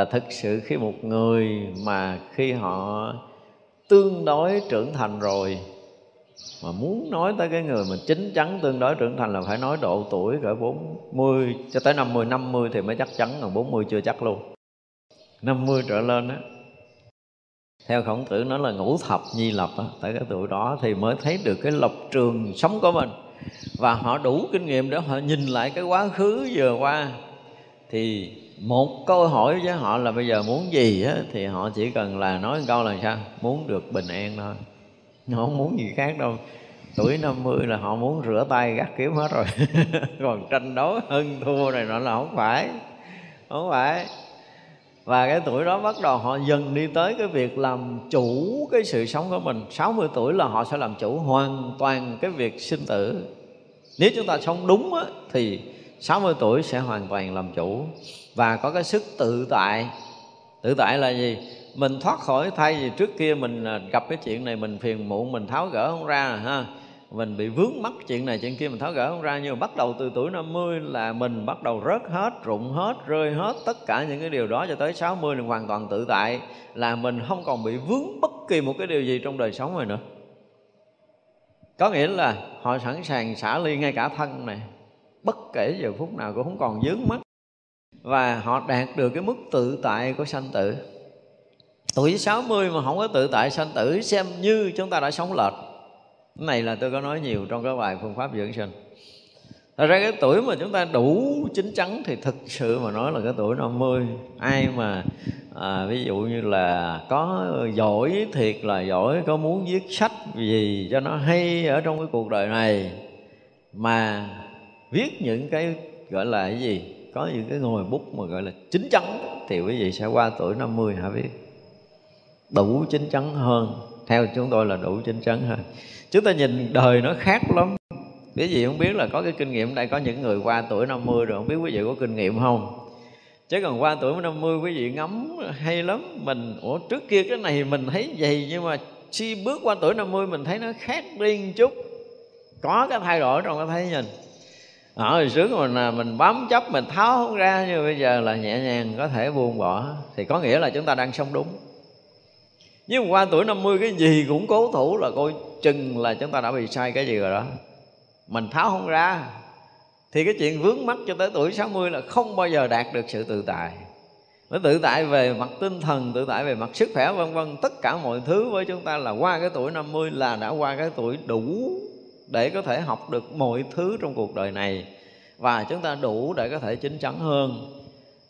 và thực sự khi một người mà khi họ tương đối trưởng thành rồi mà muốn nói tới cái người mà chính chắn tương đối trưởng thành là phải nói độ tuổi cỡ 40 cho tới 50 50 thì mới chắc chắn còn 40 chưa chắc luôn. 50 trở lên á theo khổng tử nói là ngũ thập nhi lập á, tới cái tuổi đó thì mới thấy được cái lập trường sống của mình. Và họ đủ kinh nghiệm để họ nhìn lại cái quá khứ vừa qua thì một câu hỏi với họ là bây giờ muốn gì á, thì họ chỉ cần là nói một câu là sao? Muốn được bình an thôi. Họ không muốn gì khác đâu. Tuổi 50 là họ muốn rửa tay gắt kiếm hết rồi. Còn tranh đấu hơn thua này nọ là không phải. Không phải. Và cái tuổi đó bắt đầu họ dần đi tới cái việc làm chủ cái sự sống của mình. 60 tuổi là họ sẽ làm chủ hoàn toàn cái việc sinh tử. Nếu chúng ta sống đúng á, thì 60 tuổi sẽ hoàn toàn làm chủ và có cái sức tự tại. Tự tại là gì? Mình thoát khỏi thay vì trước kia mình à, gặp cái chuyện này mình phiền muộn, mình tháo gỡ không ra, ha. Mình bị vướng mắc chuyện này chuyện kia mình tháo gỡ không ra. Nhưng mà bắt đầu từ tuổi 50 là mình bắt đầu rớt hết, rụng hết, rơi hết tất cả những cái điều đó cho tới 60 là hoàn toàn tự tại. Là mình không còn bị vướng bất kỳ một cái điều gì trong đời sống này nữa. Có nghĩa là họ sẵn sàng xả ly ngay cả thân này. Bất kể giờ phút nào cũng không còn dướng mắt và họ đạt được cái mức tự tại của sanh tử. Tuổi 60 mà không có tự tại sanh tử xem như chúng ta đã sống lệch. Cái này là tôi có nói nhiều trong cái bài phương pháp dưỡng sinh. Thật ra cái tuổi mà chúng ta đủ chín chắn thì thực sự mà nói là cái tuổi 50 Ai mà à, ví dụ như là có giỏi thiệt là giỏi Có muốn viết sách gì cho nó hay ở trong cái cuộc đời này Mà viết những cái gọi là cái gì? Có những cái ngồi bút mà gọi là chín chắn, Thì quý vị sẽ qua tuổi 50 hả biết Đủ chín chắn hơn, Theo chúng tôi là đủ chín chắn hơn. Chúng ta nhìn đời nó khác lắm. Quý vị không biết là có cái kinh nghiệm đây, có những người qua tuổi 50 rồi, không biết quý vị có kinh nghiệm không? Chứ còn qua tuổi 50 quý vị ngắm hay lắm. Mình, ủa, trước kia cái này mình thấy vậy, nhưng mà khi bước qua tuổi 50 mình thấy nó khác đi một chút. Có cái thay đổi trong cái thấy nhìn ở hồi trước mình là mình bám chấp, mình tháo không ra, nhưng bây giờ là nhẹ nhàng, có thể buông bỏ, thì có nghĩa là chúng ta đang sống đúng. Nhưng qua tuổi 50 cái gì cũng cố thủ là coi chừng là chúng ta đã bị sai cái gì rồi đó. Mình tháo không ra, thì cái chuyện vướng mắc cho tới tuổi 60 là không bao giờ đạt được sự tự tại. Nó tự tại về mặt tinh thần, tự tại về mặt sức khỏe, vân vân, tất cả mọi thứ với chúng ta là qua cái tuổi 50 là đã qua cái tuổi đủ để có thể học được mọi thứ trong cuộc đời này. Và chúng ta đủ để có thể chín chắn hơn.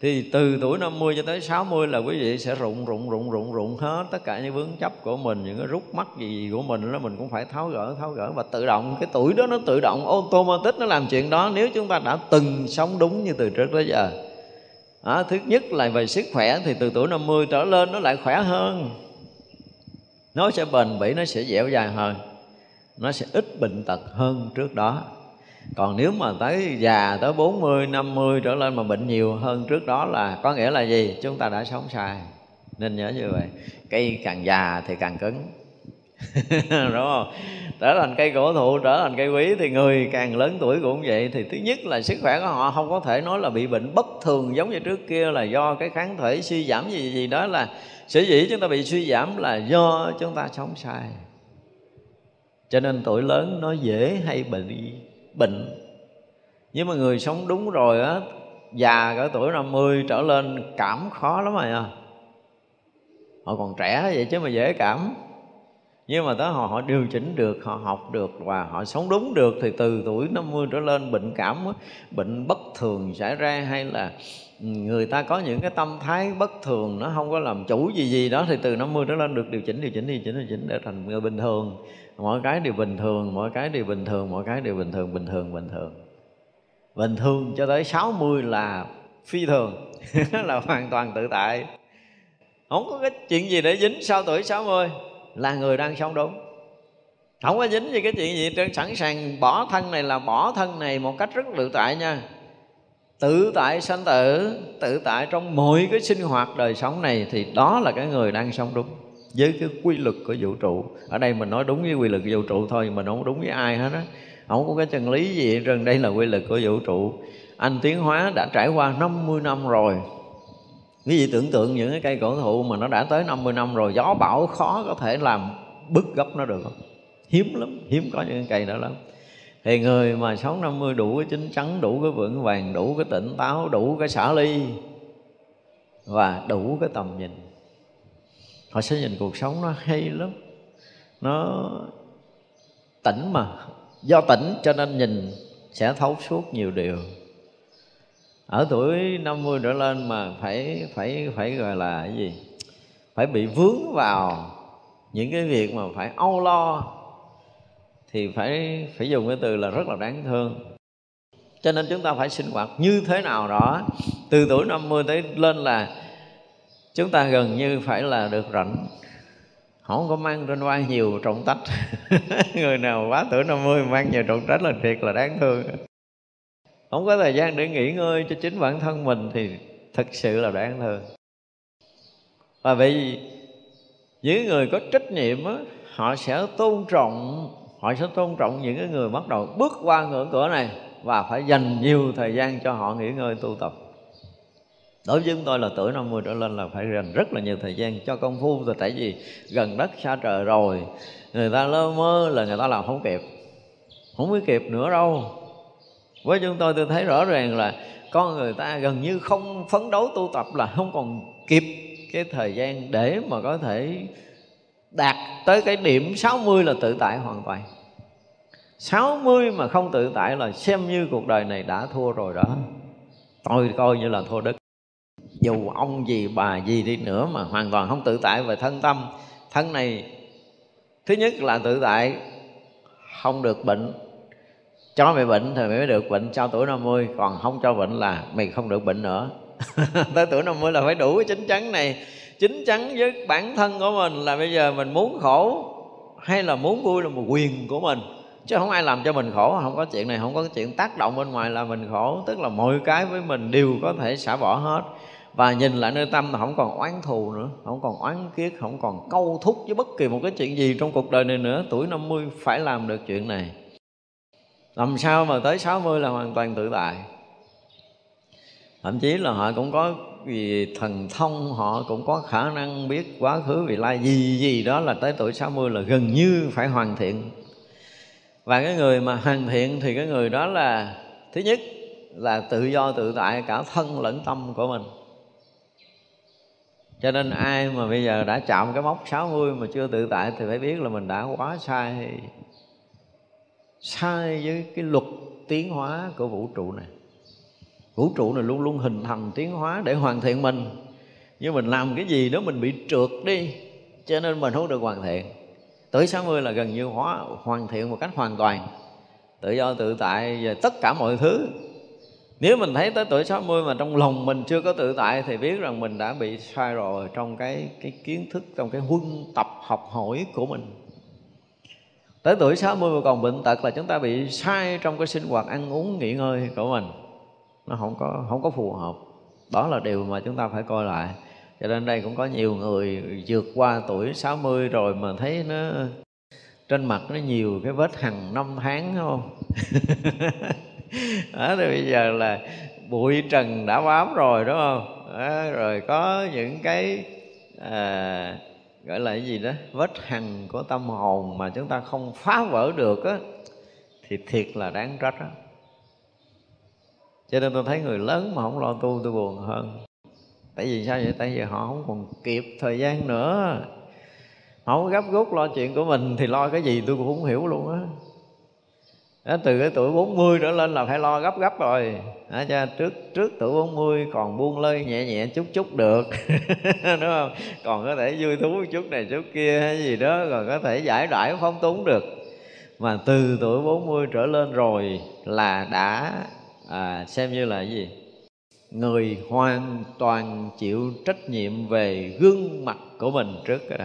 Thì từ tuổi 50 cho tới 60 là quý vị sẽ rụng rụng rụng rụng rụng hết tất cả những vướng chấp của mình những cái rút mắt gì, gì của mình đó mình cũng phải tháo gỡ tháo gỡ và tự động. Cái tuổi đó nó tự động automatic nó làm chuyện đó nếu chúng ta đã từng sống đúng như từ trước tới giờ. Đó, thứ nhất là về sức khỏe thì từ tuổi 50 trở lên nó lại khỏe hơn. Nó sẽ bền bỉ nó sẽ dẻo dài hơn nó sẽ ít bệnh tật hơn trước đó. Còn nếu mà tới già tới 40, 50 trở lên mà bệnh nhiều hơn trước đó là có nghĩa là gì? Chúng ta đã sống sai. Nên nhớ như vậy. Cây càng già thì càng cứng. Đúng không? Trở thành cây cổ thụ, trở thành cây quý Thì người càng lớn tuổi cũng vậy. Thì thứ nhất là sức khỏe của họ không có thể nói là bị bệnh bất thường Giống như trước kia là do cái kháng thể suy giảm gì gì đó là Sở dĩ chúng ta bị suy giảm là do chúng ta sống sai. Cho nên tuổi lớn nó dễ hay bị bệnh. Nhưng mà người sống đúng rồi á, già cỡ tuổi 50 trở lên, cảm khó lắm rồi à. Họ còn trẻ vậy chứ mà dễ cảm. Nhưng mà tới họ họ điều chỉnh được, họ học được và họ sống đúng được thì từ tuổi 50 trở lên bệnh cảm, bệnh bất thường xảy ra hay là người ta có những cái tâm thái bất thường, nó không có làm chủ gì gì đó thì từ 50 trở lên được điều chỉnh điều chỉnh điều chỉnh điều chỉnh để thành người bình thường mọi cái đều bình thường mọi cái đều bình thường mọi cái đều bình thường bình thường bình thường. Bình thường cho tới 60 là phi thường, là hoàn toàn tự tại. Không có cái chuyện gì để dính sau tuổi 60 là người đang sống đúng. Không có dính gì cái chuyện gì trên sẵn sàng bỏ thân này là bỏ thân này một cách rất tự tại nha. Tự tại sanh tử, tự tại trong mọi cái sinh hoạt đời sống này thì đó là cái người đang sống đúng với cái quy luật của vũ trụ. Ở đây mình nói đúng với quy luật của vũ trụ thôi mình không đúng với ai hết á. Không có cái chân lý gì hết đây là quy luật của vũ trụ. Anh tiến hóa đã trải qua 50 năm rồi. Quý vị tưởng tượng những cái cây cổ thụ mà nó đã tới 50 năm rồi, gió bão khó có thể làm bứt gốc nó được không? Hiếm lắm, hiếm có những cây đó lắm. Thì người mà sống 50 đủ cái chín chắn, đủ cái vững vàng, đủ cái tỉnh táo, đủ cái xả ly và đủ cái tầm nhìn họ sẽ nhìn cuộc sống nó hay lắm. Nó tỉnh mà. Do tỉnh cho nên nhìn sẽ thấu suốt nhiều điều. Ở tuổi 50 trở lên mà phải phải phải gọi là cái gì? Phải bị vướng vào những cái việc mà phải âu lo, thì phải phải dùng cái từ là rất là đáng thương. Cho nên chúng ta phải sinh hoạt như thế nào đó, từ tuổi 50 tới lên là chúng ta gần như phải là được rảnh. Không có mang trên vai nhiều trọng trách. Người nào quá tuổi 50 mang nhiều trọng trách là thiệt là đáng thương. Không có thời gian để nghỉ ngơi cho chính bản thân mình thì thực sự là đáng thương. Và vì những người có trách nhiệm á, họ sẽ tôn trọng họ sẽ tôn trọng những cái người bắt đầu bước qua ngưỡng cửa này và phải dành nhiều thời gian cho họ nghỉ ngơi tu tập đối với chúng tôi là tuổi 50 trở lên là phải dành rất là nhiều thời gian cho công phu. Rồi tại vì gần đất xa trời rồi, người ta lơ mơ là người ta làm không kịp, không biết kịp nữa đâu. Với chúng tôi tôi thấy rõ ràng là con người ta gần như không phấn đấu tu tập là không còn kịp cái thời gian để mà có thể đạt tới cái điểm 60 là tự tại hoàn toàn. 60 mà không tự tại là xem như cuộc đời này đã thua rồi đó. Tôi coi như là thua đất dù ông gì, bà gì đi nữa mà hoàn toàn không tự tại về thân tâm. Thân này, thứ nhất là tự tại, không được bệnh. Cho mày bệnh thì mày mới được bệnh sau tuổi 50 còn không cho bệnh là mày không được bệnh nữa. Tới tuổi 50 là phải đủ cái chính chắn này. Chính chắn với bản thân của mình là bây giờ mình muốn khổ hay là muốn vui là một quyền của mình. Chứ không ai làm cho mình khổ, không có chuyện này, không có chuyện tác động bên ngoài là mình khổ. Tức là mọi cái với mình đều có thể xả bỏ hết và nhìn lại nơi tâm là không còn oán thù nữa, không còn oán kiết không còn câu thúc với bất kỳ một cái chuyện gì trong cuộc đời này nữa, tuổi 50 phải làm được chuyện này. Làm sao mà tới 60 là hoàn toàn tự tại. Thậm chí là họ cũng có vì thần thông, họ cũng có khả năng biết quá khứ vị lai gì gì đó là tới tuổi 60 là gần như phải hoàn thiện. Và cái người mà hoàn thiện thì cái người đó là, thứ nhất là tự do tự tại, cả thân lẫn tâm của mình cho nên ai mà bây giờ đã chạm cái mốc 60 mà chưa tự tại thì phải biết là mình đã quá sai. Sai với cái luật tiến hóa của vũ trụ này. Vũ trụ này luôn luôn hình thành tiến hóa để hoàn thiện mình. Nhưng mình làm cái gì đó mình bị trượt đi, cho nên mình không được hoàn thiện. Tới 60 là gần như hóa, hoàn thiện một cách hoàn toàn. Tự do tự tại về tất cả mọi thứ nếu mình thấy tới tuổi 60 mà trong lòng mình chưa có tự tại thì biết rằng mình đã bị sai rồi trong cái cái kiến thức, trong cái huân tập, học hỏi của mình. Tới tuổi 60 mà còn bệnh tật là chúng ta bị sai trong cái sinh hoạt ăn uống, nghỉ ngơi của mình. Nó không có không có phù hợp. Đó là điều mà chúng ta phải coi lại. Cho nên đây cũng có nhiều người vượt qua tuổi 60 rồi mà thấy nó trên mặt nó nhiều cái vết hằn năm tháng không? đó thì bây giờ là bụi trần đã bám rồi đúng không? Đó, rồi có những cái à, gọi là cái gì đó vết hằn của tâm hồn mà chúng ta không phá vỡ được á thì thiệt là đáng trách á. Cho nên tôi thấy người lớn mà không lo tu tôi buồn hơn. Tại vì sao vậy? Tại vì họ không còn kịp thời gian nữa. Họ không gấp rút lo chuyện của mình thì lo cái gì tôi cũng không hiểu luôn á đó, từ cái tuổi 40 trở lên là phải lo gấp gấp rồi. Đó, cho trước trước tuổi 40 còn buông lơi nhẹ nhẹ chút chút được. Đúng không? Còn có thể vui thú chút này chút kia hay gì đó còn có thể giải đãi phóng túng được. Mà từ tuổi 40 trở lên rồi là đã à, xem như là cái gì? Người hoàn toàn chịu trách nhiệm về gương mặt của mình trước cái đó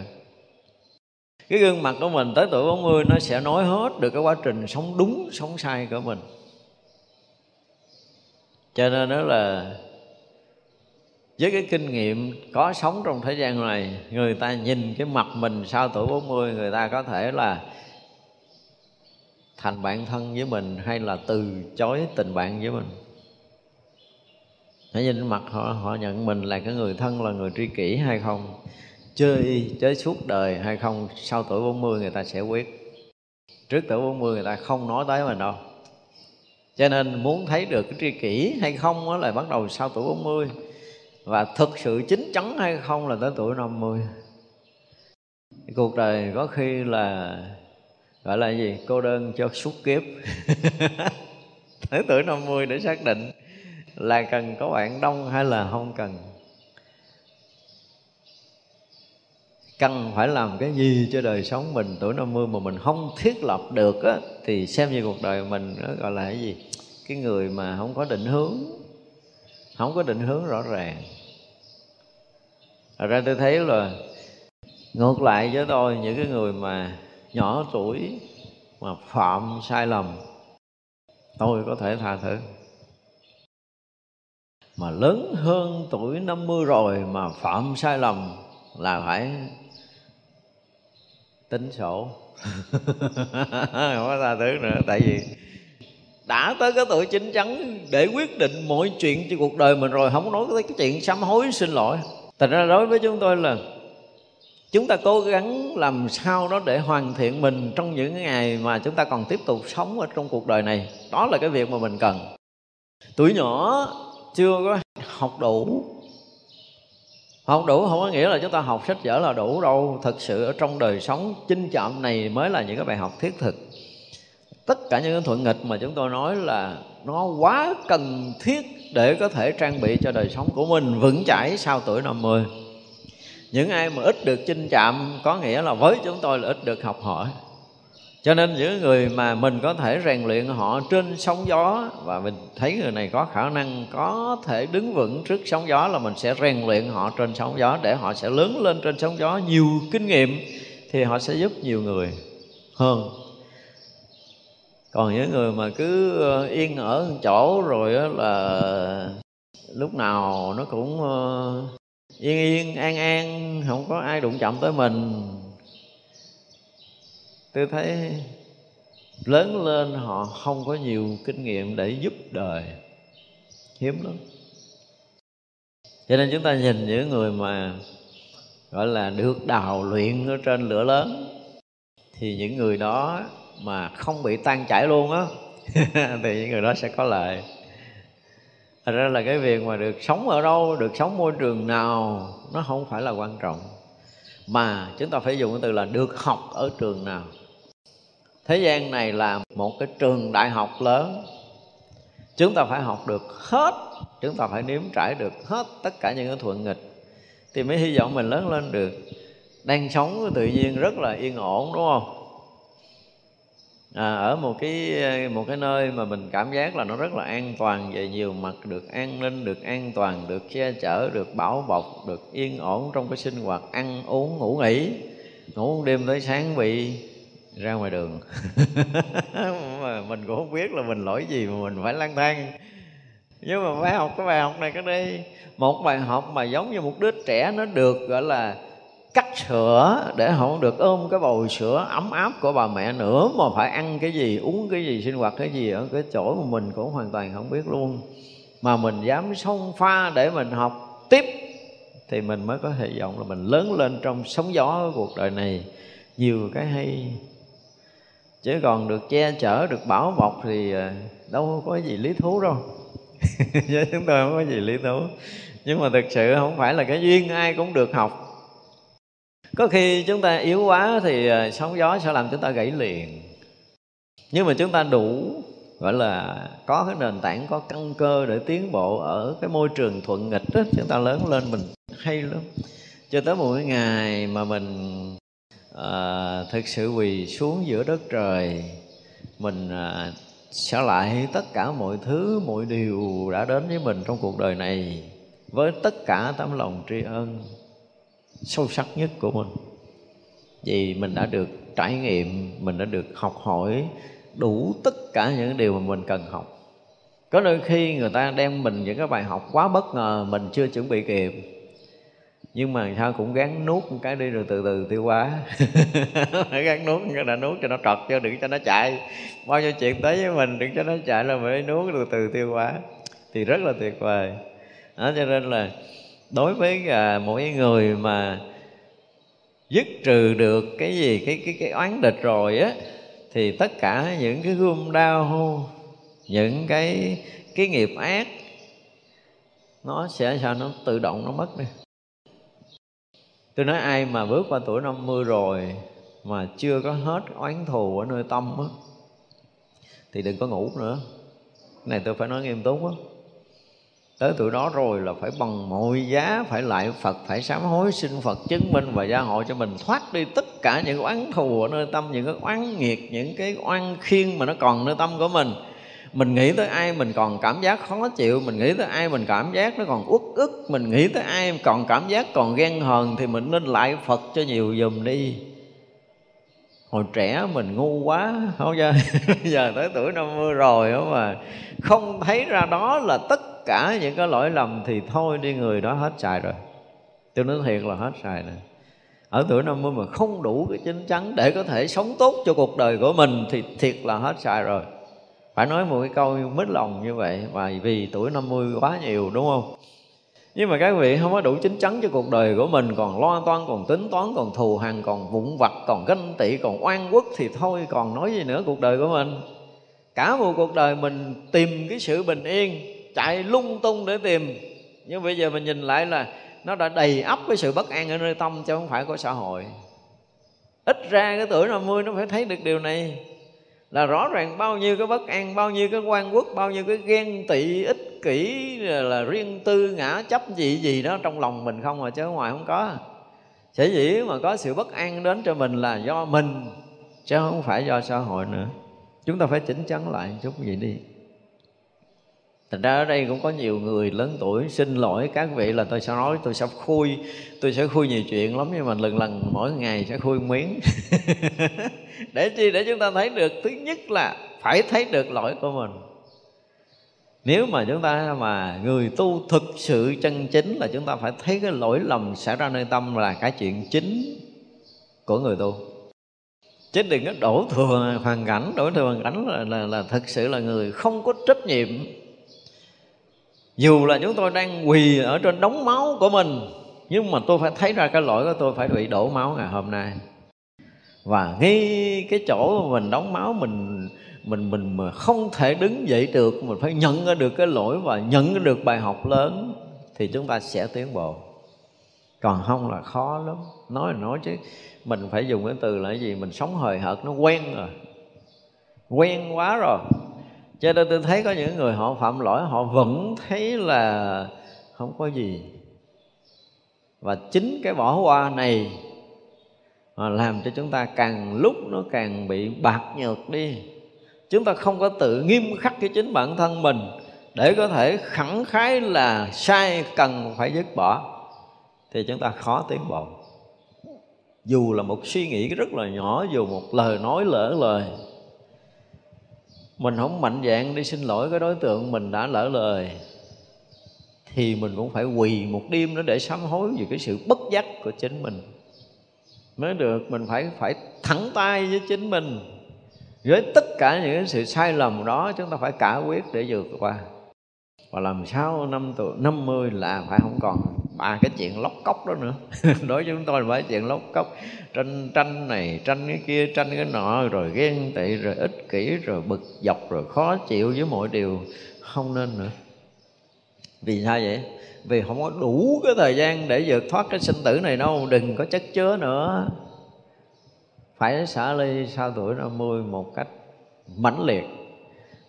cái gương mặt của mình tới tuổi 40 nó sẽ nói hết được cái quá trình sống đúng, sống sai của mình. Cho nên đó là với cái kinh nghiệm có sống trong thế gian này, người ta nhìn cái mặt mình sau tuổi 40 người ta có thể là thành bạn thân với mình hay là từ chối tình bạn với mình. Hãy nhìn mặt họ họ nhận mình là cái người thân, là người tri kỷ hay không? Chơi chơi suốt đời hay không, sau tuổi 40 người ta sẽ quyết. Trước tuổi 40 người ta không nói tới mình đâu. Cho nên muốn thấy được cái tri kỷ hay không đó là bắt đầu sau tuổi 40 và thực sự chính chắn hay không là tới tuổi 50 cuộc đời có khi là, gọi là gì? Cô đơn cho suốt kiếp. Tới tuổi 50 để xác định là cần có bạn đông hay là không cần. Cần phải làm cái gì cho đời sống mình? Tuổi 50 mà mình không thiết lập được á, thì xem như cuộc đời mình nó gọi là cái gì? Cái người mà không có định hướng không có định hướng rõ ràng. Thật ra tôi thấy là ngược lại với tôi những cái người mà nhỏ tuổi mà phạm sai lầm tôi có thể tha thứ. Mà lớn hơn tuổi 50 rồi mà phạm sai lầm là phải tính sổ. Không có tha thứ nữa, tại vì đã tới cái tuổi chín chắn để quyết định mọi chuyện trên cuộc đời mình rồi, không nói tới cái chuyện sám hối, xin lỗi. Thành ra đối với chúng tôi là chúng ta cố gắng làm sao đó để hoàn thiện mình trong những ngày mà chúng ta còn tiếp tục sống ở trong cuộc đời này. Đó là cái việc mà mình cần. Tuổi nhỏ chưa có học đủ học đủ, không có nghĩa là chúng ta học sách vở là đủ đâu. Thực sự ở trong đời sống, chinh chạm này mới là những cái bài học thiết thực. Tất cả những cái thuận nghịch mà chúng tôi nói là nó quá cần thiết để có thể trang bị cho đời sống của mình vững chãi sau tuổi 50 những ai mà ít được chinh chạm có nghĩa là với chúng tôi là ít được học hỏi cho nên những người mà mình có thể rèn luyện họ trên sóng gió, và mình thấy người này có khả năng có thể đứng vững trước sóng gió là mình sẽ rèn luyện họ trên sóng gió để họ sẽ lớn lên trên sóng gió. Nhiều kinh nghiệm thì họ sẽ giúp nhiều người hơn. Còn những người mà cứ ờ, yên ở chỗ rồi là lúc nào nó cũng ờ, yên yên an an, không có ai đụng chạm tới mình tôi thấy lớn lên họ không có nhiều kinh nghiệm để giúp đời. Hiếm lắm. Cho nên chúng ta nhìn những người mà, gọi là, được đào luyện ở trên lửa lớn, thì những người đó mà không bị tan chảy luôn á, thì những người đó sẽ có lợi. Thật ra là cái việc mà được sống ở đâu, được sống môi trường nào, nó không phải là quan trọng. Mà chúng ta phải dùng cái từ là được học ở trường nào thế gian này là một cái trường đại học lớn. Chúng ta phải học được hết chúng ta phải nếm trải được hết tất cả những cái thuận nghịch. Thì mới hy vọng mình lớn lên được. Đang sống tự nhiên rất là yên ổn đúng không? À, ở một cái một cái nơi mà mình cảm giác là nó rất là an toàn về nhiều mặt được an ninh được an toàn được che chở được bảo bọc được yên ổn trong cái sinh hoạt ăn uống ngủ nghỉ ngủ đêm tới sáng bị ra ngoài đường. Mà mình cũng không biết là mình lỗi gì mà mình phải lang thang. Nhưng mà phải học cái bài học này cái đây một bài học mà giống như một đứa trẻ nó được, gọi là, cắt sữa để không được ôm cái bầu sữa ấm áp của bà mẹ nữa, mà phải ăn cái gì, uống cái gì, sinh hoạt cái gì ở cái chỗ mà mình cũng hoàn toàn không biết luôn. Mà mình dám xông pha để mình học tiếp, thì mình mới có hy vọng là mình lớn lên trong sóng gió của cuộc đời này. Nhiều cái hay chứ còn được che chở, được bảo bọc thì ờ, đâu có gì lý thú đâu. Với chúng tôi không có gì lý thú. Nhưng mà thực sự không phải là cái duyên ai cũng được học. Có khi chúng ta yếu quá thì ờ, sóng gió sẽ làm chúng ta gãy liền. Nhưng mà chúng ta đủ, gọi là, có cái nền tảng, có căn cơ để tiến bộ ở cái môi trường thuận nghịch đó, chúng ta lớn lên mình hay lắm. Cho tới một cái ngày mà mình à, thực sự quỳ xuống giữa đất trời mình à, sẽ lại tất cả mọi thứ mọi điều đã đến với mình trong cuộc đời này với tất cả tấm lòng tri ân sâu sắc nhất của mình. Vì mình đã được trải nghiệm mình đã được học hỏi đủ tất cả những điều mà mình cần học. Có đôi khi người ta đem mình những cái bài học quá bất ngờ mình chưa chuẩn bị kịp nhưng mà sao cũng gắng nuốt một cái đi rồi từ từ tiêu hóa. Gắng nuốt cái đã nuốt cho nó trật cho đừng cho nó chạy. Bao nhiêu chuyện tới với mình đừng cho nó chạy là phải nuốt từ từ tiêu hóa. Thì rất là tuyệt vời. Đó, cho nên là đối với à, mỗi người mà dứt trừ được cái gì cái cái cái oán địch rồi á thì tất cả những cái gươm đau những cái cái nghiệp ác nó sẽ sao nó tự động nó mất đi tôi nói ai mà bước qua tuổi 50 rồi mà chưa có hết oán thù ở nơi tâm á, thì đừng có ngủ nữa. Cái này tôi phải nói nghiêm túc á. Tới tuổi đó rồi là phải bằng mọi giá, phải lại Phật, phải sám hối xin Phật chứng minh và gia hộ cho mình. Thoát đi tất cả những oán thù ở nơi tâm, những cái oán nghiệt, những cái oan khiên mà nó còn nơi tâm của mình mình nghĩ tới ai mình còn cảm giác khó chịu, mình nghĩ tới ai mình cảm giác nó còn uất ức, mình nghĩ tới ai còn cảm giác còn ghen hờn thì mình nên lại Phật cho nhiều dùm đi. Hồi trẻ mình ngu quá, không giờ giờ tới tuổi 50 rồi đó mà không thấy ra đó là tất cả những cái lỗi lầm thì thôi đi, người đó hết xài rồi. Tôi nói thiệt là hết xài này ở tuổi 50 mà không đủ cái chính chắn để có thể sống tốt cho cuộc đời của mình thì thiệt là hết xài rồi phải nói một cái câu mít lòng như vậy, và vì tuổi 50 quá nhiều, đúng không? Nhưng mà các vị không có đủ chính chắn cho cuộc đời của mình, còn lo toan, còn tính toán, còn thù hằn, còn vụng vặt, còn ganh tị, còn oan quốc thì thôi, còn nói gì nữa cuộc đời của mình? Cả một cuộc đời mình tìm cái sự bình yên, chạy lung tung để tìm. Nhưng bây giờ mình nhìn lại là nó đã đầy ắp cái sự bất an ở nơi tâm, chứ không phải của xã hội. Ít ra cái tuổi 50 nó phải thấy được điều này là rõ ràng bao nhiêu cái bất an, bao nhiêu cái quan quốc, bao nhiêu cái ghen tị, ích kỷ là riêng tư, ngã chấp gì gì đó trong lòng mình không mà chứ ngoài không có. Sở dĩ mà có sự bất an đến cho mình là do mình, chứ không phải do xã hội nữa. Chúng ta phải chỉnh chắn lại chút gì đi. Thành ra ở đây cũng có nhiều người lớn tuổi Xin lỗi các vị là tôi sẽ nói Tôi sẽ khui Tôi sẽ khui nhiều chuyện lắm Nhưng mà lần lần mỗi ngày sẽ khui miếng. Để chi? Để chúng ta thấy được. Thứ nhất là phải thấy được lỗi của mình. Nếu mà chúng ta mà người tu thực sự chân chính là chúng ta phải thấy cái lỗi lầm xảy ra nơi tâm là cái chuyện chính của người tu. Chứ đừng có đổ thừa hoàn cảnh đổ thừa hoàn cảnh là, là, là thực sự là người không có trách nhiệm dù là chúng tôi đang quỳ ở trên đống máu của mình, nhưng mà tôi phải thấy ra cái lỗi của tôi phải bị đổ máu ngày hôm nay. Và ngay cái chỗ mà mình đóng máu, mình mình mình mà không thể đứng dậy được, mình phải nhận ra được cái lỗi và nhận ra được bài học lớn, thì chúng ta sẽ tiến bộ. Còn không là khó lắm. Nói là nói chứ, mình phải dùng cái từ là cái gì? Mình sống hời hợt, nó quen rồi. Quen quá rồi cho nên tôi thấy có những người họ phạm lỗi, họ vẫn thấy là không có gì. Và chính cái bỏ qua này mà làm cho chúng ta càng lúc nó càng bị bạc nhược đi. Chúng ta không có tự nghiêm khắc cái chính bản thân mình để có thể khẳng khái là sai cần phải dứt bỏ, thì chúng ta khó tiến bộ. Dù là một suy nghĩ rất là nhỏ, dù một lời nói lỡ lời mình không mạnh dạng đi xin lỗi cái đối tượng mình đã lỡ lời, thì mình cũng phải quỳ một đêm nữa để sám hối về cái sự bất giác của chính mình. Mới được, mình phải phải thẳng tay với chính mình. Với tất cả những cái sự sai lầm đó, chúng ta phải cả quyết để vượt qua. Và làm sao năm tuổi, năm mươi là phải không còn ba cái chuyện lóc cốc đó nữa. Đối với chúng tôi là phải chuyện lóc cốc. Tranh tranh này, tranh cái kia, tranh cái nọ, rồi ghen tị, rồi ích kỷ, rồi bực dọc, rồi khó chịu với mọi điều. Không nên nữa. Vì sao vậy? Vì không có đủ cái thời gian để vượt thoát cái sinh tử này đâu. Đừng có chất chứa nữa. Phải xả ly sau tuổi 50 một cách mãnh liệt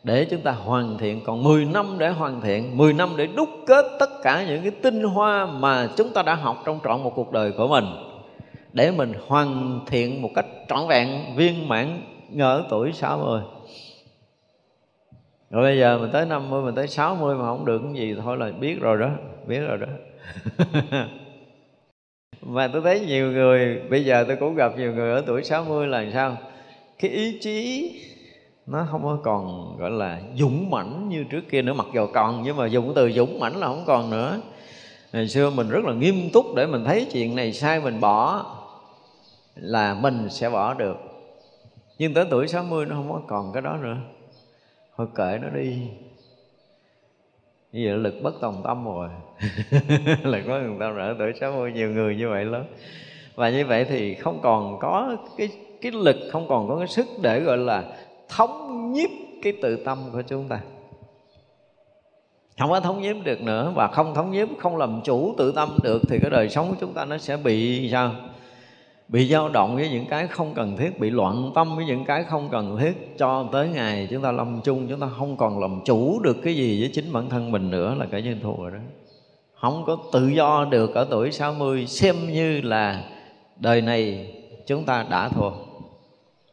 để chúng ta hoàn thiện, còn 10 năm để hoàn thiện 10 năm để đúc kết tất cả những cái tinh hoa mà chúng ta đã học trong trọn một cuộc đời của mình. Để mình hoàn thiện một cách trọn vẹn, viên mãn ở tuổi 60 rồi bây giờ mình tới 50 mình tới 60 mà không được cái gì, thôi là biết rồi đó, biết rồi đó. Mà tôi thấy nhiều người, bây giờ tôi cũng gặp nhiều người ở tuổi 60 là sao? Cái ý chí nó không có còn, gọi là, dũng mãnh như trước kia nữa, mặc dù còn, nhưng mà dùng từ dũng mãnh là không còn nữa. Ngày xưa mình rất là nghiêm túc để mình thấy chuyện này sai mình bỏ, là mình sẽ bỏ được. Nhưng tới tuổi 60 nó không có còn cái đó nữa. Thôi kệ nó đi. Như vậy lực bất tòng tâm rồi. Lực bất tòng tâm rồi tuổi 60 nhiều người như vậy lắm. Và như vậy thì không còn có cái cái lực, không còn có cái sức để, gọi là thống nhiếp cái tự tâm của chúng ta. Không có thống nhiếp được nữa, và không thống nhiếp, không làm chủ tự tâm được, thì cái đời sống của chúng ta nó sẽ bị sao? Bị dao động với những cái không cần thiết, bị loạn tâm với những cái không cần thiết. Cho tới ngày chúng ta lâm chung, chúng ta không còn làm chủ được cái gì với chính bản thân mình nữa là cái nhân thù rồi đó. Không có tự do được ở tuổi 60 xem như là đời này chúng ta đã thua.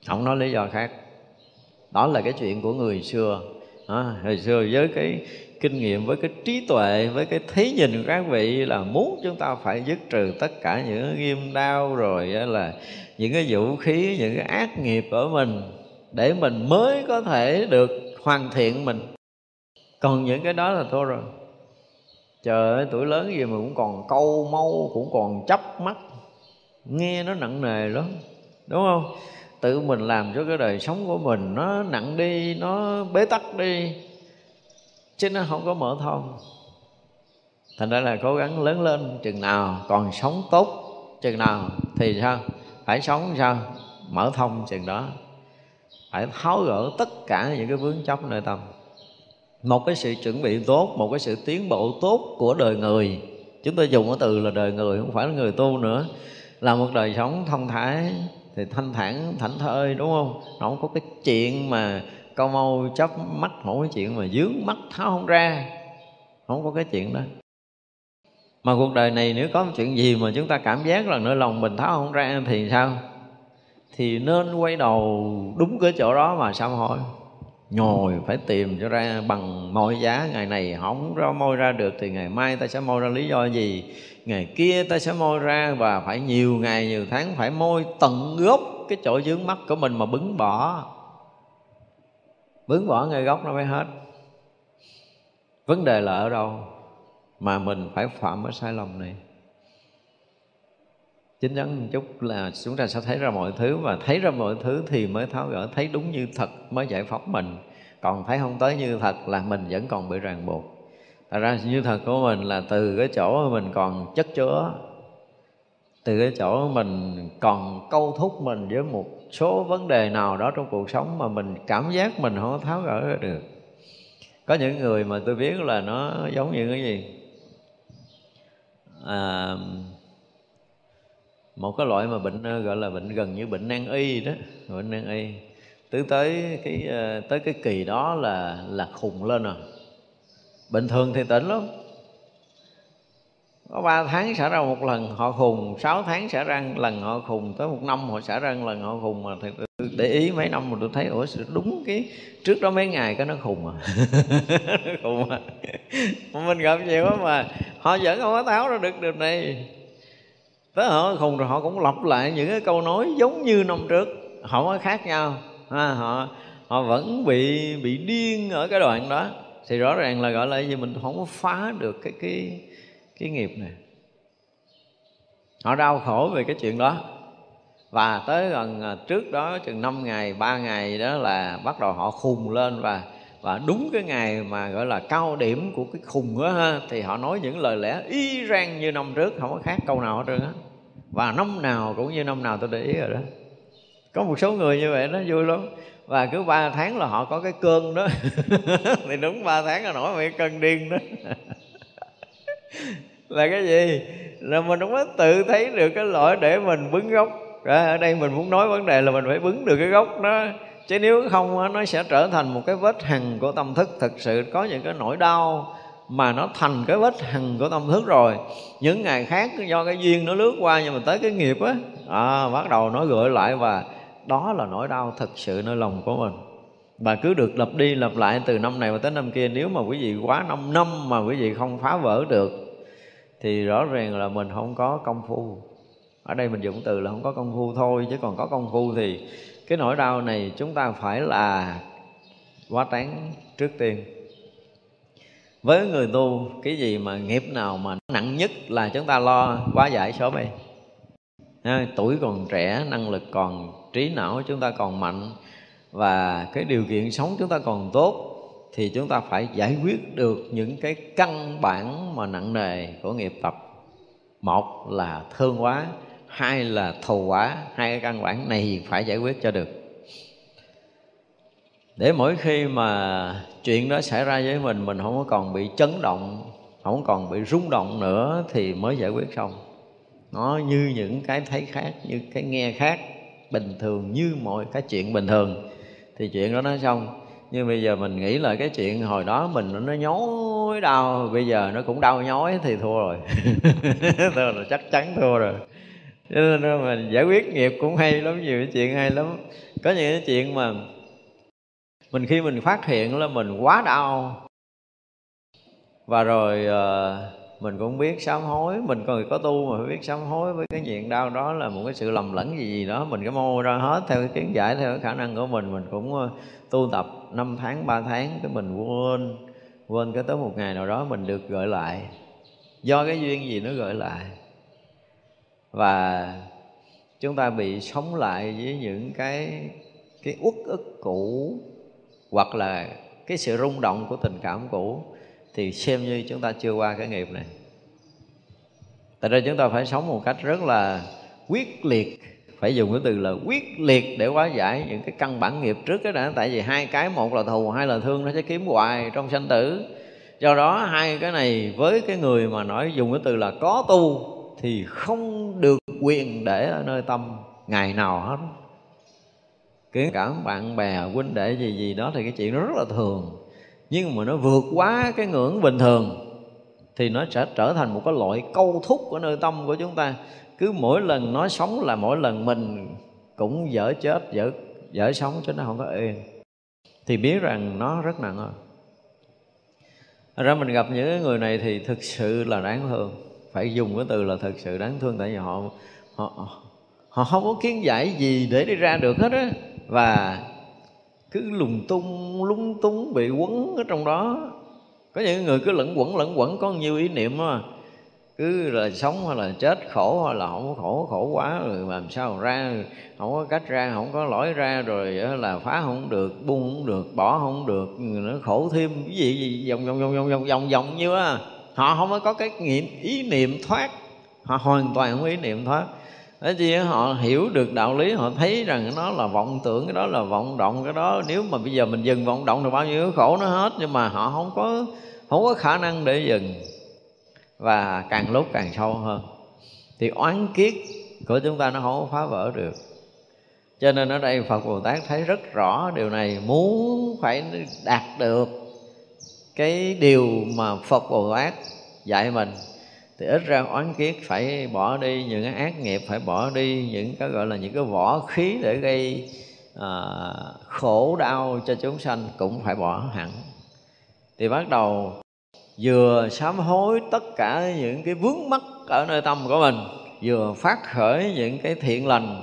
Không nói lý do khác đó là cái chuyện của người xưa. À, hồi xưa với cái kinh nghiệm với cái trí tuệ với cái thấy nhìn của các vị là muốn chúng ta phải dứt trừ tất cả những ghim đau rồi là những cái vũ khí những cái ác nghiệp ở mình để mình mới có thể được hoàn thiện mình. Còn những cái đó là thôi rồi. Trời ơi tuổi lớn gì mà cũng còn câu mâu cũng còn chấp mắt nghe nó nặng nề lắm đúng không? Tự mình làm cho cái đời sống của mình nó nặng đi, nó bế tắc đi, chứ nó không có mở thông thành ra là cố gắng lớn lên chừng nào còn sống tốt chừng nào thì sao? Phải sống sao? Mở thông chừng đó. Phải tháo gỡ tất cả những cái vướng chấp nơi tâm. Một cái sự chuẩn bị tốt, một cái sự tiến bộ tốt của đời người. Chúng tôi dùng cái từ là đời người, không phải là người tu nữa. Là một đời sống thông thái thì thanh thản, thảnh thơi, đúng không? Nó không có cái chuyện mà câu mâu chấp mắt không có chuyện mà dướng mắt tháo không ra. Không có cái chuyện đó. Mà cuộc đời này nếu có một chuyện gì mà chúng ta cảm giác là nơi lòng mình tháo không ra thì sao? Thì nên quay đầu đúng cái chỗ đó mà sao hỏi nhồi phải tìm cho ra bằng mọi giá. Ngày này không ra môi ra được thì ngày mai ta sẽ môi ra lý do gì? Ngày kia ta sẽ môi ra và phải nhiều ngày, nhiều tháng phải môi tận gốc cái chỗ dướng mắt của mình mà bứng bỏ. Bứng bỏ ngay gốc nó mới hết. Vấn đề là ở đâu mà mình phải phạm cái sai lầm này? Chính chắn một chút là chúng ta sẽ thấy ra mọi thứ và thấy ra mọi thứ thì mới tháo gỡ, thấy đúng như thật mới giải phóng mình. Còn thấy không tới như thật là mình vẫn còn bị ràng buộc. Thật ra như thật của mình là từ cái chỗ mình còn chất chứa từ cái chỗ mình còn câu thúc mình với một số vấn đề nào đó trong cuộc sống mà mình cảm giác mình không tháo gỡ được. Có những người mà tôi biết là nó giống như cái gì? À, một cái loại mà bệnh gọi là bệnh gần như bệnh nan y đó bệnh nan y. Tới tới cái ờ, tới cái kỳ đó là là khùng lên rồi bình thường thì tỉnh lắm. Có ba tháng xảy ra một lần họ khùng. Sáu tháng xảy ra lần họ khùng. Tới một năm họ xảy ra lần họ khùng. Mà thì để ý mấy năm mà tôi thấy ủa đúng cái trước đó mấy ngày cái nó khùng à. Khùng à. Mình gặp nhiều quá mà họ vẫn không có tháo ra được điều này. Tới họ khùng rồi họ cũng lặp lại những cái câu nói giống như năm trước. Họ có khác nhau. À, họ họ vẫn bị bị điên ở cái đoạn đó thì rõ ràng là, gọi là gì mình không có phá được cái cái cái nghiệp này. Họ đau khổ về cái chuyện đó. Và tới gần à, trước đó, chừng 5 ngày, ba ngày đó là bắt đầu họ khùng lên. Và và đúng cái ngày mà, gọi là, cao điểm của cái khùng đó ha, thì họ nói những lời lẽ y rang như năm trước, không có khác câu nào hết trơn á. Và năm nào cũng như năm nào tôi để ý rồi đó. Có một số người như vậy, nó vui lắm và cứ ba tháng là họ có cái cơn đó. Thì đúng ba tháng là nổi một cái cơn điên đó. Là cái gì? Là mình không có tự thấy được cái lỗi để mình bứng gốc. Ở đây mình muốn nói vấn đề là mình phải bứng được cái gốc đó. Chứ nếu không nó sẽ trở thành một cái vết hằn của tâm thức. Thực sự có những cái nỗi đau mà nó thành cái vết hằn của tâm thức rồi. Những ngày khác do cái duyên nó lướt qua nhưng mà tới cái nghiệp á à, bắt đầu nó gửi lại và đó là nỗi đau thật sự nơi lòng của mình. Và cứ được lặp đi lặp lại từ năm này tới năm kia, nếu mà quý vị quá năm năm mà quý vị không phá vỡ được, thì rõ ràng là mình không có công phu. Ở đây mình dùng từ là không có công phu thôi, chứ còn có công phu thì cái nỗi đau này chúng ta phải là quá tán trước tiên. Với người tu, cái gì mà nghiệp nào mà nặng nhất là chúng ta lo quá giải sớm đi ha, tuổi còn trẻ năng lực còn trí não chúng ta còn mạnh và cái điều kiện sống chúng ta còn tốt thì chúng ta phải giải quyết được những cái căn bản mà nặng nề của nghiệp tập. Một là thương quá hai là thù quá hai cái căn bản này phải giải quyết cho được. Để mỗi khi mà chuyện đó xảy ra với mình mình không có còn bị chấn động không còn bị rung động nữa thì mới giải quyết xong nó như những cái thấy khác như cái nghe khác bình thường như mọi cái chuyện bình thường. Thì chuyện đó nó xong. Nhưng bây giờ mình nghĩ là cái chuyện hồi đó mình nó nhói đau. Bây giờ nó cũng đau nhói thì thua rồi. Thua là chắc chắn thua rồi. Cho nên mình giải quyết nghiệp cũng hay lắm nhiều cái chuyện hay lắm. Có những cái chuyện mà mình khi mình phát hiện là mình quá đau. Và rồi uh, mình cũng biết sám hối, mình còn có tu mà phải biết sám hối với cái chuyện đau đó là một cái sự lầm lẫn gì gì đó. Mình cái mô ra hết theo cái kiến giải, theo cái khả năng của mình. Mình cũng ờ, tu tập năm tháng, ba tháng cái mình quên quên cái tới một ngày nào đó mình được gợi lại. Do cái duyên gì nó gợi lại. Và chúng ta bị sống lại với những cái cái uất ức cũ hoặc là cái sự rung động của tình cảm cũ thì xem như chúng ta chưa qua cái nghiệp này. Tại ra chúng ta phải sống một cách rất là quyết liệt. Phải dùng cái từ là quyết liệt để hóa giải những cái căn bản nghiệp trước cái đã. Tại vì hai cái, một là thù, hai là thương, nó sẽ kiếm hoài trong sanh tử. Do đó, hai cái này với cái người mà nói dùng cái từ là có tu thì không được quyền để ở nơi tâm ngày nào hết. Kiến cảm bạn bè, huynh đệ gì gì đó thì cái chuyện nó rất là thường nhưng mà nó vượt quá cái ngưỡng bình thường, thì nó sẽ trở thành một cái loại câu thúc của nơi tâm của chúng ta. Cứ mỗi lần nó sống là mỗi lần mình cũng dở chết, dở dở sống cho nó không có yên thì biết rằng nó rất nặng rồi. Ra mình gặp những người này thì thực sự là đáng thương. Phải dùng cái từ là thực sự đáng thương, tại vì họ họ họ không có kiến giải gì để đi ra được hết á. Và cứ lùng tung lung tung bị quấn ở trong đó. Có những người cứ lẫn quẩn lẫn quẩn, có nhiều ý niệm mà. Cứ là sống hay là chết, khổ hay là không có khổ khổ quá, rồi làm sao ra, không có cách ra, không có lỗi ra, rồi là phá không được, buông không được, bỏ không được, nó khổ thêm cái gì gì, vòng vòng vòng vòng vòng vòng vòng như á. Họ không có cái nghiệm, ý niệm thoát. Họ hoàn toàn không có ý niệm thoát. Thế chi họ hiểu được đạo lý, họ thấy rằng nó là vọng tưởng, cái đó là vọng động, cái đó nếu mà bây giờ mình dừng vọng động thì bao nhiêu khổ nó hết, nhưng mà họ không có không có khả năng để dừng. Và càng lúc càng sâu hơn. Thì oán kiết của chúng ta nó không có phá vỡ được. Cho nên ở đây Phật Bồ Tát thấy rất rõ điều này, muốn phải đạt được cái điều mà Phật Bồ Tát dạy mình thì ít ra oán kiết phải bỏ đi những cái ác nghiệp phải bỏ đi những cái gọi là những cái vỏ khí để gây à, khổ đau cho chúng sanh cũng phải bỏ hẳn. Thì bắt đầu vừa sám hối tất cả những cái vướng mắc ở nơi tâm của mình vừa phát khởi những cái thiện lành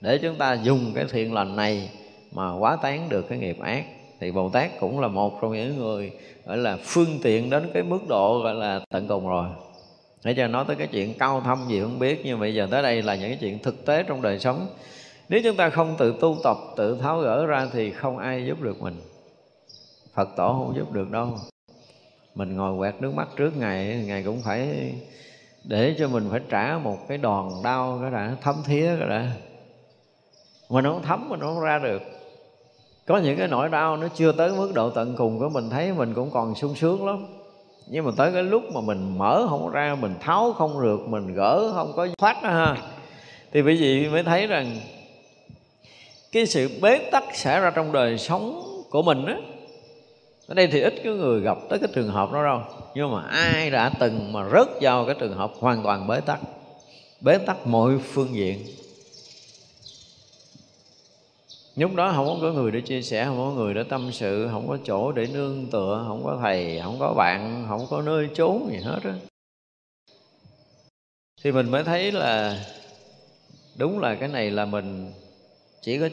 để chúng ta dùng cái thiện lành này mà quá tán được cái nghiệp ác. Thì bồ tát cũng là một trong những người gọi là phương tiện đến cái mức độ gọi là tận cùng rồi nãy giờ nói tới cái chuyện cao thâm gì không biết, nhưng bây giờ tới đây là những cái chuyện thực tế trong đời sống. Nếu chúng ta không tự tu tập, tự tháo gỡ ra thì không ai giúp được mình. Phật tổ không giúp được đâu. Mình ngồi quẹt nước mắt trước ngày ngày cũng phải để cho mình phải trả một cái đòn đau, cái đã, thấm thía cái đã. Mà nó không thấm mà nó không ra được. Có những cái nỗi đau nó chưa tới mức độ tận cùng của mình thấy, mình cũng còn sung sướng lắm nhưng mà tới cái lúc mà mình mở không ra, mình tháo không được, mình gỡ không có thoát ra ha, thì quý vị mới thấy rằng cái sự bế tắc xảy ra trong đời sống của mình á, ở đây thì ít có người gặp tới cái trường hợp đó đâu. Nhưng mà ai đã từng mà rớt vào cái trường hợp hoàn toàn bế tắc? Bế tắc mọi phương diện lúc đó không có người để chia sẻ không có người để tâm sự không có chỗ để nương tựa không có thầy không có bạn không có nơi trốn gì hết á thì mình mới thấy là đúng là cái này là mình chỉ có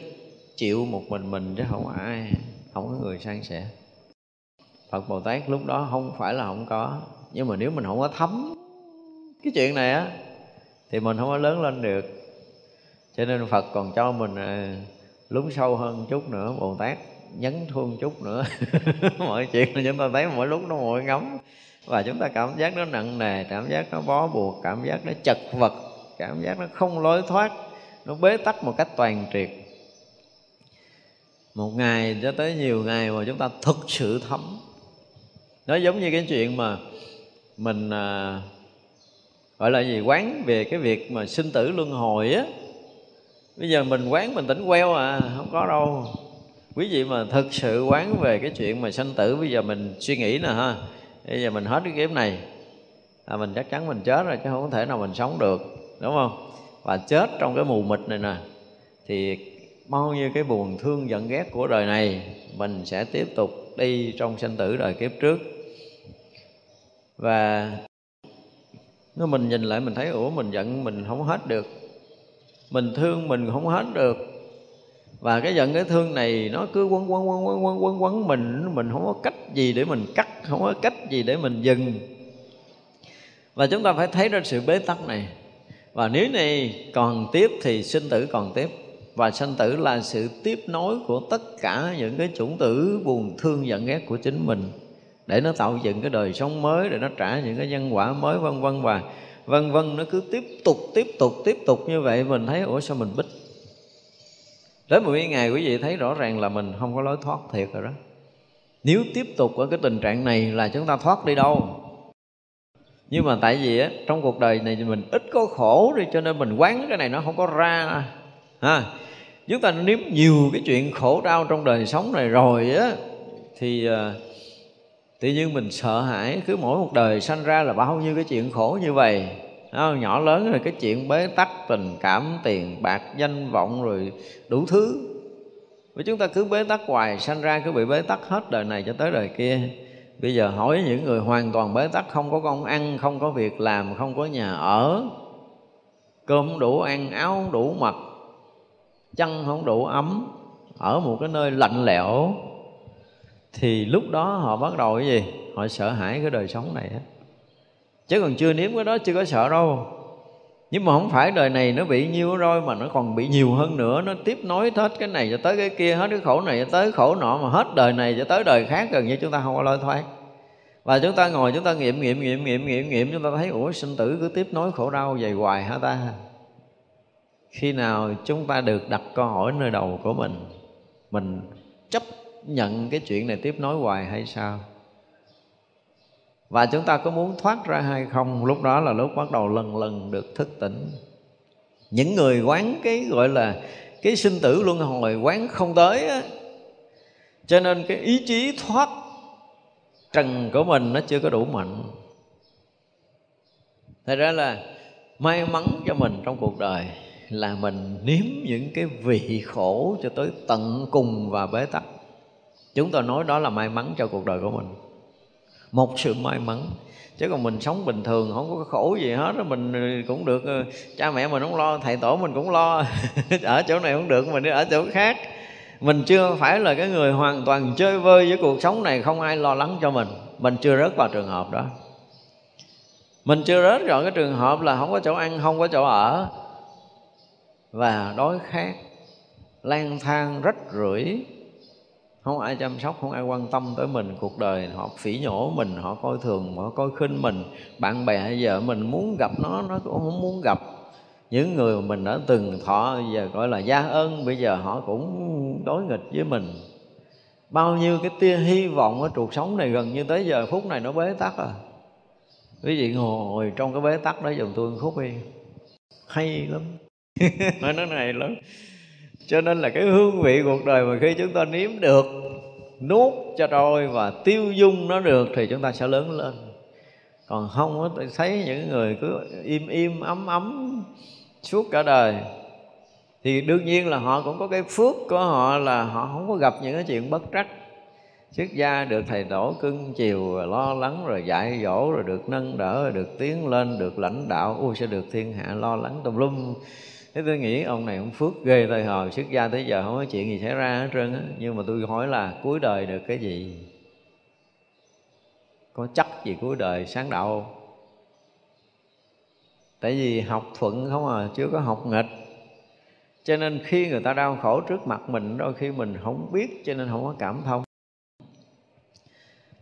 chịu một mình mình chứ không ai không có người san sẻ Phật Bồ Tát lúc đó không phải là không có nhưng mà nếu mình không có thấm cái chuyện này á thì mình không có lớn lên được cho nên Phật còn cho mình à, lún sâu hơn chút nữa bồ tát nhấn thương chút nữa. Mọi chuyện là chúng ta thấy mỗi lúc nó mỗi ngấm và chúng ta cảm giác nó nặng nề cảm giác nó bó buộc cảm giác nó chật vật cảm giác nó không lối thoát nó bế tắc một cách toàn triệt. Một ngày cho tới nhiều ngày mà chúng ta thực sự thấm. Nó giống như cái chuyện mà mình à, gọi là gì? Quán về cái việc mà sinh tử luân hồi á bây giờ mình quán mình tỉnh queo à không có đâu. Quý vị mà thực sự quán về cái chuyện mà sanh tử, bây giờ mình suy nghĩ nè ha. Bây giờ mình hết cái kiếp này. Là mình chắc chắn mình chết rồi, chứ không có thể nào mình sống được, đúng không? Và chết trong cái mù mịt này nè, thì bao nhiêu cái buồn thương giận ghét của đời này, mình sẽ tiếp tục đi trong sanh tử đời kiếp trước. Và nếu mình nhìn lại, mình thấy, ủa, mình giận, mình không hết được mình thương mình không hết được. Và cái giận, cái thương này nó cứ quấn quấn quấn quấn quấn quấn quấn mình. Mình không có cách gì để mình cắt, không có cách gì để mình dừng. Và chúng ta phải thấy ra sự bế tắc này. Và nếu này còn tiếp thì sinh tử còn tiếp. Và sanh tử là sự tiếp nối của tất cả những cái chủng tử buồn thương giận ghét của chính mình. Để nó tạo dựng cái đời sống mới, để nó trả những cái nhân quả mới, vân vân. Và vân vân nó cứ tiếp tục tiếp tục tiếp tục như vậy mình thấy ủa sao mình bích? Đến một ngày quý vị thấy rõ ràng là mình không có lối thoát thiệt rồi đó. Nếu tiếp tục ở cái tình trạng này là chúng ta thoát đi đâu? Nhưng mà tại vì á trong cuộc đời này mình ít có khổ đi cho nên mình quán cái này nó không có ra. Ha chúng ta nếm nhiều cái chuyện khổ đau trong đời sống này rồi á thì uh, tự nhiên mình sợ hãi, cứ mỗi một đời sanh ra là bao nhiêu cái chuyện khổ như vậy. Nhỏ lớn rồi cái chuyện bế tắc, tình cảm, tiền, bạc, danh vọng rồi đủ thứ. Và chúng ta cứ bế tắc hoài, sanh ra cứ bị bế tắc hết đời này cho tới đời kia. Bây giờ hỏi những người hoàn toàn bế tắc, không có công ăn, không có việc làm, không có nhà ở, cơm không đủ ăn, áo không đủ mặc chân không đủ ấm, ở một cái nơi lạnh lẽo thì lúc đó họ bắt đầu cái gì? Họ sợ hãi cái đời sống này á. Chứ còn chưa nếm cái đó, chưa có sợ đâu. Nhưng mà không phải đời này nó bị nhiêu rồi, mà nó còn bị nhiều hơn nữa. Nó tiếp nối hết cái này cho tới cái kia, hết cái khổ này cho tới khổ nọ, mà hết đời này cho tới đời khác gần như chúng ta không có lối thoát. Và chúng ta ngồi, chúng ta nghiệm nghiệm nghiệm nghiệm nghiệm nghiệm, chúng ta thấy, ủa, sinh tử cứ tiếp nối khổ đau vậy hoài hả ta? Khi nào chúng ta được đặt câu hỏi nơi đầu của mình mình nhận cái chuyện này tiếp nối hoài hay sao? Và chúng ta có muốn thoát ra hay không? Lúc đó là lúc bắt đầu lần lần được thức tỉnh. Những người quán cái gọi là cái sinh tử luân hồi quán không tới á. Cho nên cái ý chí thoát trần của mình nó chưa có đủ mạnh. Thật ra là may mắn cho mình trong cuộc đời là mình nếm những cái vị khổ cho tới tận cùng và bế tắc chúng tôi nói đó là may mắn cho cuộc đời của mình. Một sự may mắn. Chứ còn mình sống bình thường, không có khổ gì hết mình cũng được ờ, cha mẹ mình không lo, thầy tổ mình cũng lo. Ở chỗ này không được, mình đi ở chỗ khác. Mình chưa phải là cái người hoàn toàn chơi vơi với cuộc sống này, không ai lo lắng cho mình. Mình chưa rớt vào trường hợp đó. Mình chưa rớt vào cái trường hợp là không có chỗ ăn, không có chỗ ở. Và đói khát, lang thang, rách rưởi không ai chăm sóc, không ai quan tâm tới mình. Cuộc đời họ phỉ nhổ mình, họ coi thường, họ coi khinh mình. Bạn bè vợ giờ mình muốn gặp nó nó cũng không muốn gặp. Những người mà mình đã từng thọ, giờ gọi là gia ân, bây giờ họ cũng đối nghịch với mình. Bao nhiêu cái tia hy vọng ở cuộc sống này gần như tới giờ phút này nó bế tắc à. Quý vị ngồi trong cái bế tắc đó dùm tôi khúc đi. Hay lắm. Nói nó này lắm cho nên là cái hương vị cuộc đời mà khi chúng ta nếm được, nuốt cho trôi và tiêu dung nó được thì chúng ta sẽ lớn lên. Còn không á thấy những người cứ im im, ấm ấm suốt cả đời. Thì đương nhiên là họ cũng có cái phước của họ là họ không có gặp những cái chuyện bất trắc. Xuất gia được thầy tổ cưng chiều, rồi lo lắng, rồi dạy dỗ, rồi được nâng đỡ, rồi được tiến lên, được lãnh đạo ui sẽ được thiên hạ lo lắng tùm lum thế tôi nghĩ ông này ông phước ghê thời hồi xuất gia tới giờ không có chuyện gì xảy ra hết trơn á. Nhưng mà tôi hỏi là cuối đời được cái gì? Có chắc gì cuối đời sáng đạo tại vì học thuận không à chưa có học nghịch. Cho nên khi người ta đau khổ trước mặt mình, đôi khi mình không biết, cho nên không có cảm thông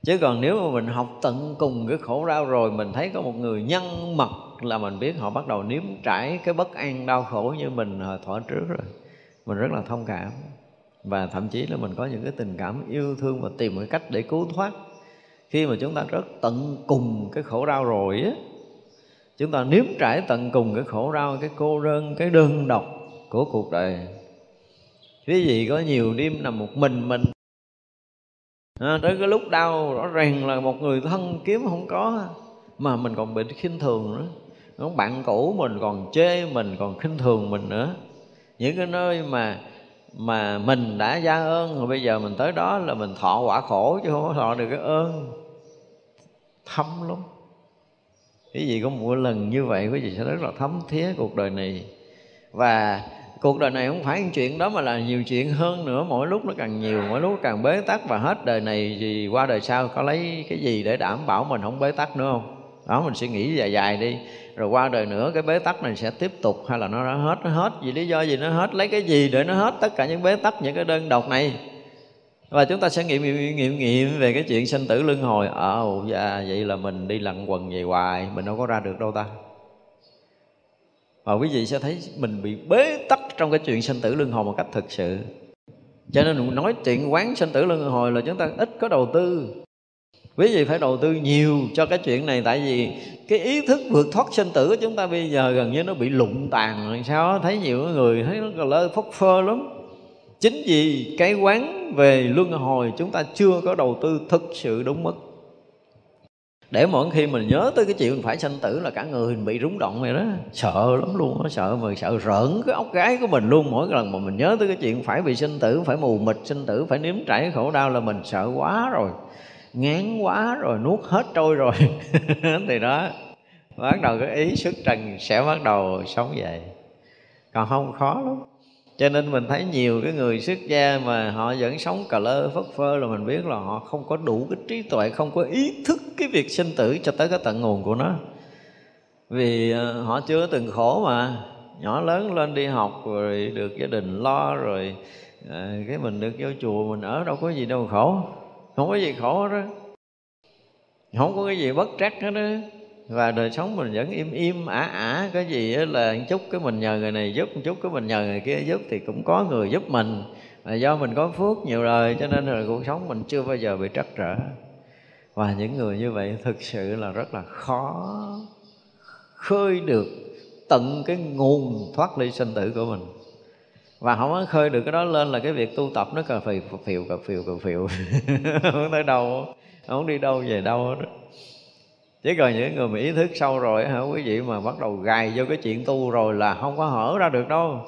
chứ còn nếu mà mình học tận cùng cái khổ đau rồi, mình thấy có một người nhân mật là mình biết họ bắt đầu nếm trải cái bất an đau khổ như mình hồi thọ trước rồi. Mình rất là thông cảm. Và thậm chí là mình có những cái tình cảm yêu thương và tìm cái cách để cứu thoát. Khi mà chúng ta rất tận cùng cái khổ đau rồi á, chúng ta nếm trải tận cùng cái khổ đau, cái cô đơn, cái đơn độc của cuộc đời. Quý vị có nhiều đêm nằm một mình mình à, tới cái lúc đau rõ ràng là một người thân kiếm không có mà mình còn bị khinh thường nữa. Đúng, bạn cũ mình còn chê mình còn khinh thường mình nữa. Những cái nơi mà mà mình đã gia ơn rồi bây giờ mình tới đó là mình thọ quả khổ chứ không có thọ được cái ơn. Thấm lắm. Cái gì có một lần như vậy quý vị sẽ rất là thấm thía cuộc đời này. Và cuộc đời này không phải chuyện đó mà là nhiều chuyện hơn nữa. Mỗi lúc nó càng nhiều mỗi lúc càng bế tắc. Và hết đời này thì qua đời sau có lấy cái gì để đảm bảo mình không bế tắc nữa không? Đó mình suy nghĩ dài dài đi. Rồi qua đời nữa cái bế tắc này sẽ tiếp tục hay là nó đã hết? Nó hết vì lý do gì? Nó hết lấy cái gì để nó hết tất cả những bế tắc những cái đơn độc này? Và chúng ta sẽ nghiệm nghiệm nghiệm nghiệm về cái chuyện sinh tử luân hồi. Ờ à, dạ vậy là mình đi lặn quần về hoài. Mình đâu có ra được đâu ta? Và quý vị sẽ thấy mình bị bế tắc trong cái chuyện sinh tử luân hồi một cách thực sự. Cho nên nói chuyện quán sinh tử luân hồi là chúng ta ít có đầu tư. Quý vị phải đầu tư nhiều cho cái chuyện này, tại vì cái ý thức vượt thoát sinh tử của chúng ta bây giờ gần như nó bị lụng tàn làm sao thấy nhiều người thấy nó lơ phất phơ lắm. Chính vì cái quán về luân hồi chúng ta chưa có đầu tư thực sự đúng mức để mỗi khi mình nhớ tới cái chuyện mình phải sanh tử là cả người mình bị rúng động vậy đó. Sợ lắm luôn đó. sợ mà sợ rỡn cái óc gái của mình luôn. Mỗi lần mà mình nhớ tới cái chuyện phải bị sinh tử, phải mù mịt sinh tử, phải nếm trải khổ đau là mình sợ quá rồi, ngán quá rồi, nuốt hết trôi rồi. Thì đó, bắt đầu cái ý sức trần sẽ bắt đầu sống vậy. Còn không, khó lắm cho nên mình thấy nhiều cái người xuất gia mà họ vẫn sống cà lơ phất phơ là mình biết là họ không có đủ cái trí tuệ không có ý thức cái việc sinh tử cho tới cái tận nguồn của nó. Vì ờ, họ chưa từng khổ mà nhỏ lớn lên đi học rồi được gia đình lo rồi à, cái mình được vô chùa mình ở đâu có gì đâu khổ. Không có gì khổ đó không có cái gì bất trắc hết đó và đời sống mình vẫn im im ả ả cái gì là một chút cái mình nhờ người này giúp một chút cái mình nhờ người kia giúp thì cũng có người giúp mình là do mình có phước nhiều đời cho nên là cuộc sống mình chưa bao giờ bị trắc trở và những người như vậy thực sự là rất là khó khơi được tận cái nguồn thoát ly sinh tử của mình và không có khơi được cái đó lên là cái việc tu tập nó cà phì phiều cà phiều cà phiều không tới đâu không đi đâu về đâu đó chứ còn những người mà ý thức sâu rồi hả, quý vị mà bắt đầu gài vô cái chuyện tu rồi là không có hở ra được đâu.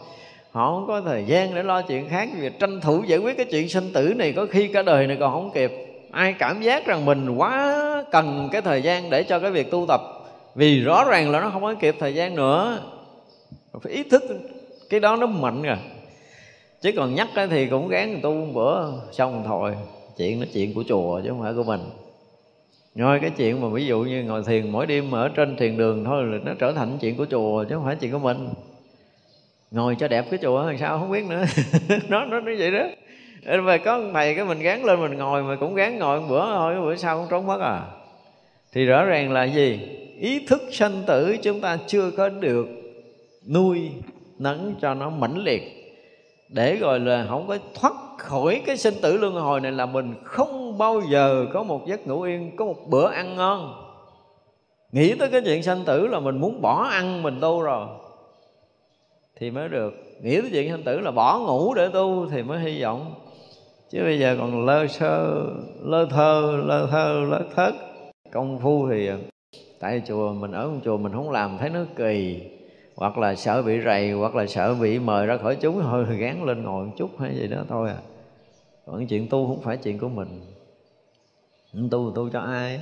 Họ không có thời gian để lo chuyện khác. Vì tranh thủ giải quyết cái chuyện sinh tử này có khi cả đời này còn không kịp. Ai cảm giác rằng mình quá cần cái thời gian để cho cái việc tu tập? Vì rõ ràng là nó không có kịp thời gian nữa. Phải ý thức cái đó nó mạnh rồi chứ còn nhắc thì cũng gán tu một bữa, xong thôi, chuyện nó chuyện của chùa chứ không phải của mình rồi cái chuyện mà ví dụ như ngồi thiền, mỗi đêm ở trên thiền đường thôi là nó trở thành chuyện của chùa chứ không phải chuyện của mình. Ngồi cho đẹp cái chùa làm sao không biết nữa. Nó nó nó vậy đó. Ờ, mà có thầy cái mình gán lên mình ngồi mà cũng gán ngồi một bữa thôi, bữa sau cũng trốn mất à. Thì rõ ràng là gì? Ý thức sanh tử chúng ta chưa có được nuôi nấng cho nó mãnh liệt để rồi là không có thoát khỏi cái sinh tử luân hồi này là mình không bao giờ có một giấc ngủ yên có một bữa ăn ngon. Nghĩ tới cái chuyện sanh tử là mình muốn bỏ ăn mình tu rồi thì mới được. Nghĩ tới chuyện sanh tử là bỏ ngủ để tu thì mới hy vọng. Chứ bây giờ còn lơ sơ lơ thơ lơ thơ lơ thất, công phu thì tại chùa mình ở trong chùa mình không làm thấy nó kỳ hoặc là sợ bị rầy, hoặc là sợ bị mời ra khỏi chúng thôi gán lên ngồi một chút hay gì đó thôi à. Còn chuyện tu không phải chuyện của mình. Tu tu cho ai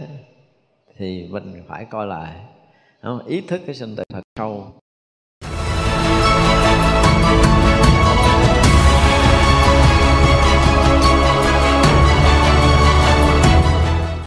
thì mình phải coi lại. Không? ý thức cái sinh tử thật sâu.